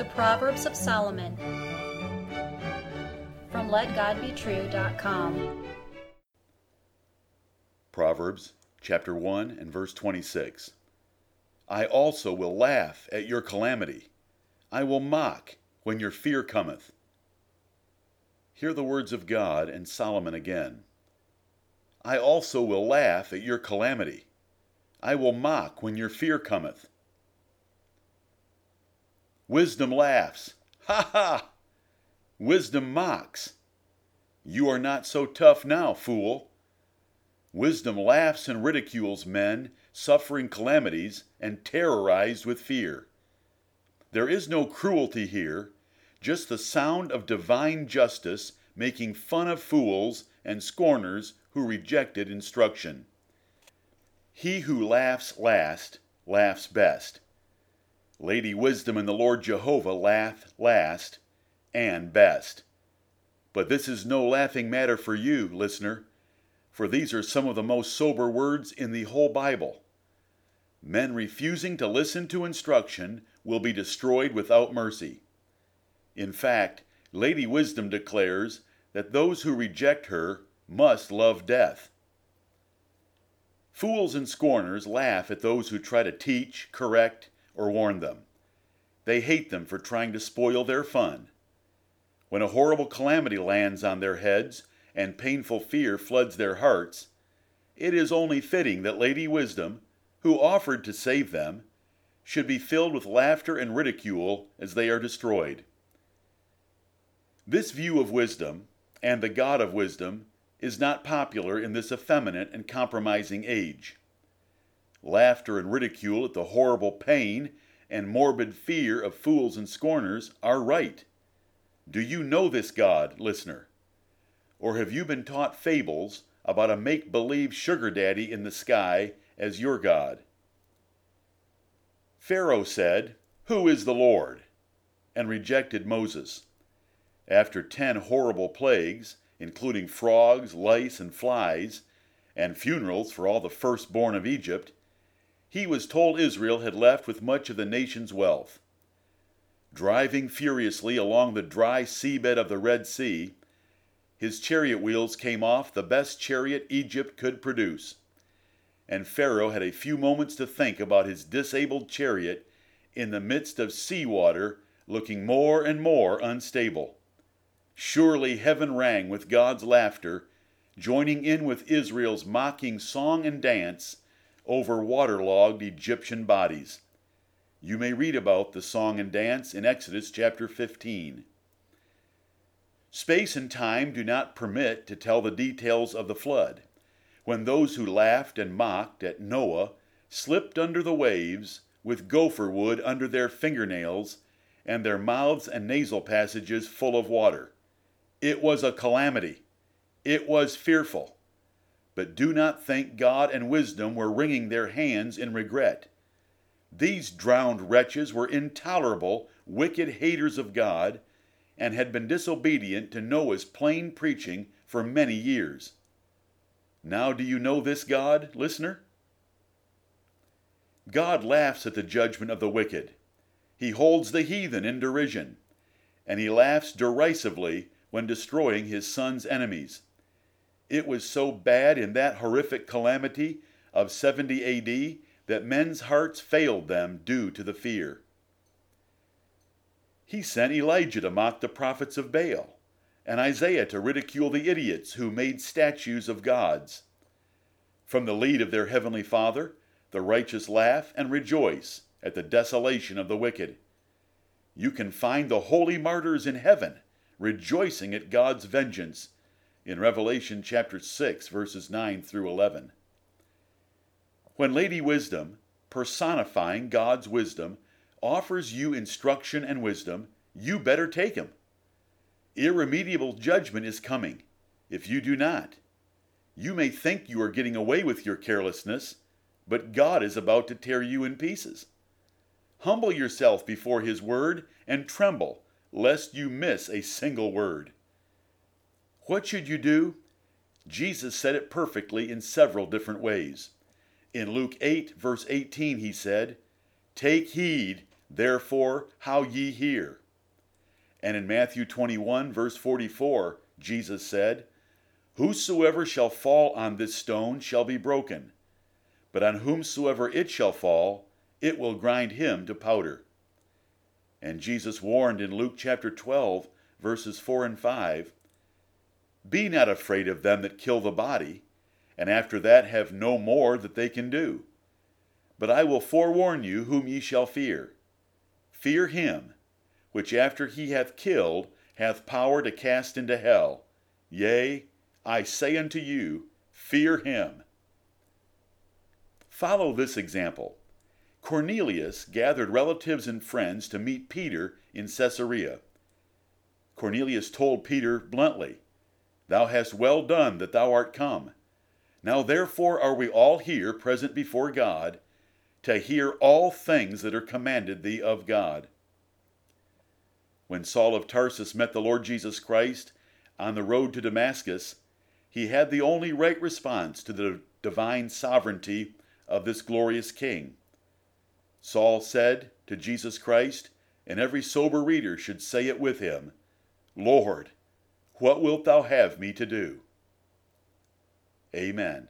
The Proverbs of Solomon from LetGodBetrue.com. Proverbs chapter 1 and verse 26. I also will laugh at your calamity. I will mock when your fear cometh. Hear the words of God and Solomon again. I also will laugh at your calamity. I will mock when your fear cometh. Wisdom laughs. Ha ha! Wisdom mocks. You are not so tough now, fool. Wisdom laughs and ridicules men suffering calamities and terrorized with fear. There is no cruelty here, just the sound of divine justice making fun of fools and scorners who rejected instruction. He who laughs last laughs best. Lady Wisdom and the Lord Jehovah laugh last and best. But this is no laughing matter for you, listener, for these are some of the most sober words in the whole Bible. Men refusing to listen to instruction will be destroyed without mercy. In fact, Lady Wisdom declares that those who reject her must love death. Fools and scorners laugh at those who try to teach, correct, or warn them. They hate them for trying to spoil their fun. When a horrible calamity lands on their heads and painful fear floods their hearts, it is only fitting that Lady Wisdom, who offered to save them, should be filled with laughter and ridicule as they are destroyed. This view of wisdom and the God of wisdom is not popular in this effeminate and compromising age. Laughter and ridicule at the horrible pain and morbid fear of fools and scorners are right. Do you know this God, listener? Or have you been taught fables about a make believe sugar daddy in the sky as your God? Pharaoh said, Who is the Lord? and rejected Moses. After ten horrible plagues, including frogs, lice, and flies, and funerals for all the firstborn of Egypt, he was told Israel had left with much of the nation's wealth. Driving furiously along the dry seabed of the Red Sea, his chariot wheels came off the best chariot Egypt could produce. And Pharaoh had a few moments to think about his disabled chariot in the midst of sea water looking more and more unstable. Surely heaven rang with God's laughter, joining in with Israel's mocking song and dance over waterlogged Egyptian bodies. You may read about the song and dance in Exodus chapter 15. Space and time do not permit to tell the details of the flood, when those who laughed and mocked at Noah slipped under the waves with gopher wood under their fingernails and their mouths and nasal passages full of water. It was a calamity. It was fearful. But do not think God and wisdom were wringing their hands in regret. These drowned wretches were intolerable, wicked haters of God, and had been disobedient to Noah's plain preaching for many years. Now, do you know this God, listener? God laughs at the judgment of the wicked. He holds the heathen in derision, and he laughs derisively when destroying his son's enemies. It was so bad in that horrific calamity of 70 AD that men's hearts failed them due to the fear. He sent Elijah to mock the prophets of Baal, and Isaiah to ridicule the idiots who made statues of gods. From the lead of their heavenly Father, the righteous laugh and rejoice at the desolation of the wicked. You can find the holy martyrs in heaven rejoicing at God's vengeance in Revelation chapter 6, verses 9 through 11. When Lady Wisdom, personifying God's wisdom, offers you instruction and wisdom, you better take them. Irremediable judgment is coming if you do not. You may think you are getting away with your carelessness, but God is about to tear you in pieces. Humble yourself before His word and tremble, lest you miss a single word. What should you do? Jesus said it perfectly in several different ways. In Luke 8, verse 18, he said, Take heed therefore, how ye hear. And in Matthew 21, verse 44, Jesus said, Whosoever shall fall on this stone shall be broken, but on whomsoever it shall fall, it will grind him to powder. And Jesus warned in Luke chapter 12, verses 4 and 5 Be not afraid of them that kill the body, and after that have no more that they can do. But I will forewarn you whom ye shall fear. Fear him, which after he hath killed hath power to cast into hell. Yea, I say unto you, fear him. Follow this example. Cornelius gathered relatives and friends to meet Peter in Caesarea. Cornelius told Peter bluntly, Thou hast well done that thou art come. Now therefore are we all here present before God, to hear all things that are commanded thee of God. When Saul of Tarsus met the Lord Jesus Christ on the road to Damascus, he had the only right response to the divine sovereignty of this glorious King. Saul said to Jesus Christ, and every sober reader should say it with him, Lord, what wilt thou have me to do? Amen.